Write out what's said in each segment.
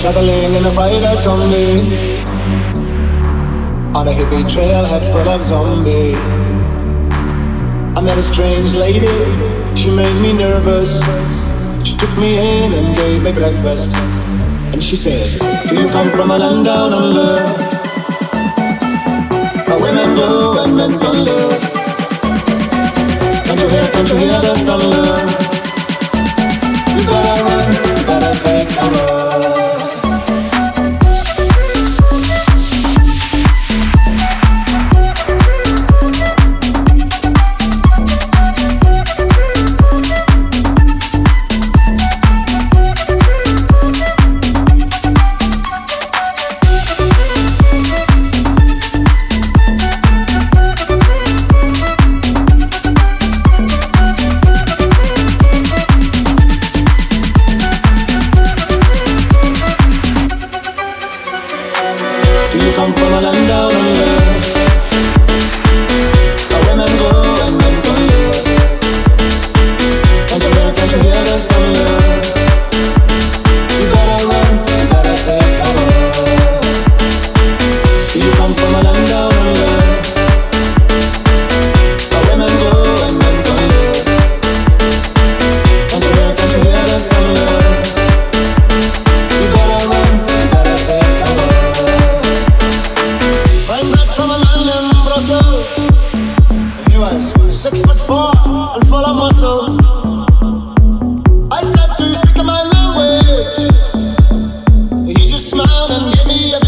Struggling in a at Gumby On a hippie trailhead full of zombies. I met a strange lady, she made me nervous. She took me in and gave me breakfast. And she said, do you come from a land down under? Where women go and men plunder Can't you hear, can't you hear the thunder? Brussels. He was six foot four and full of muscles. I said, Do you speak my language? He just smiled and gave me a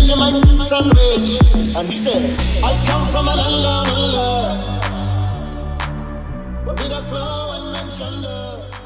sandwich. And he said, I come from a land. But we just flow and mention love.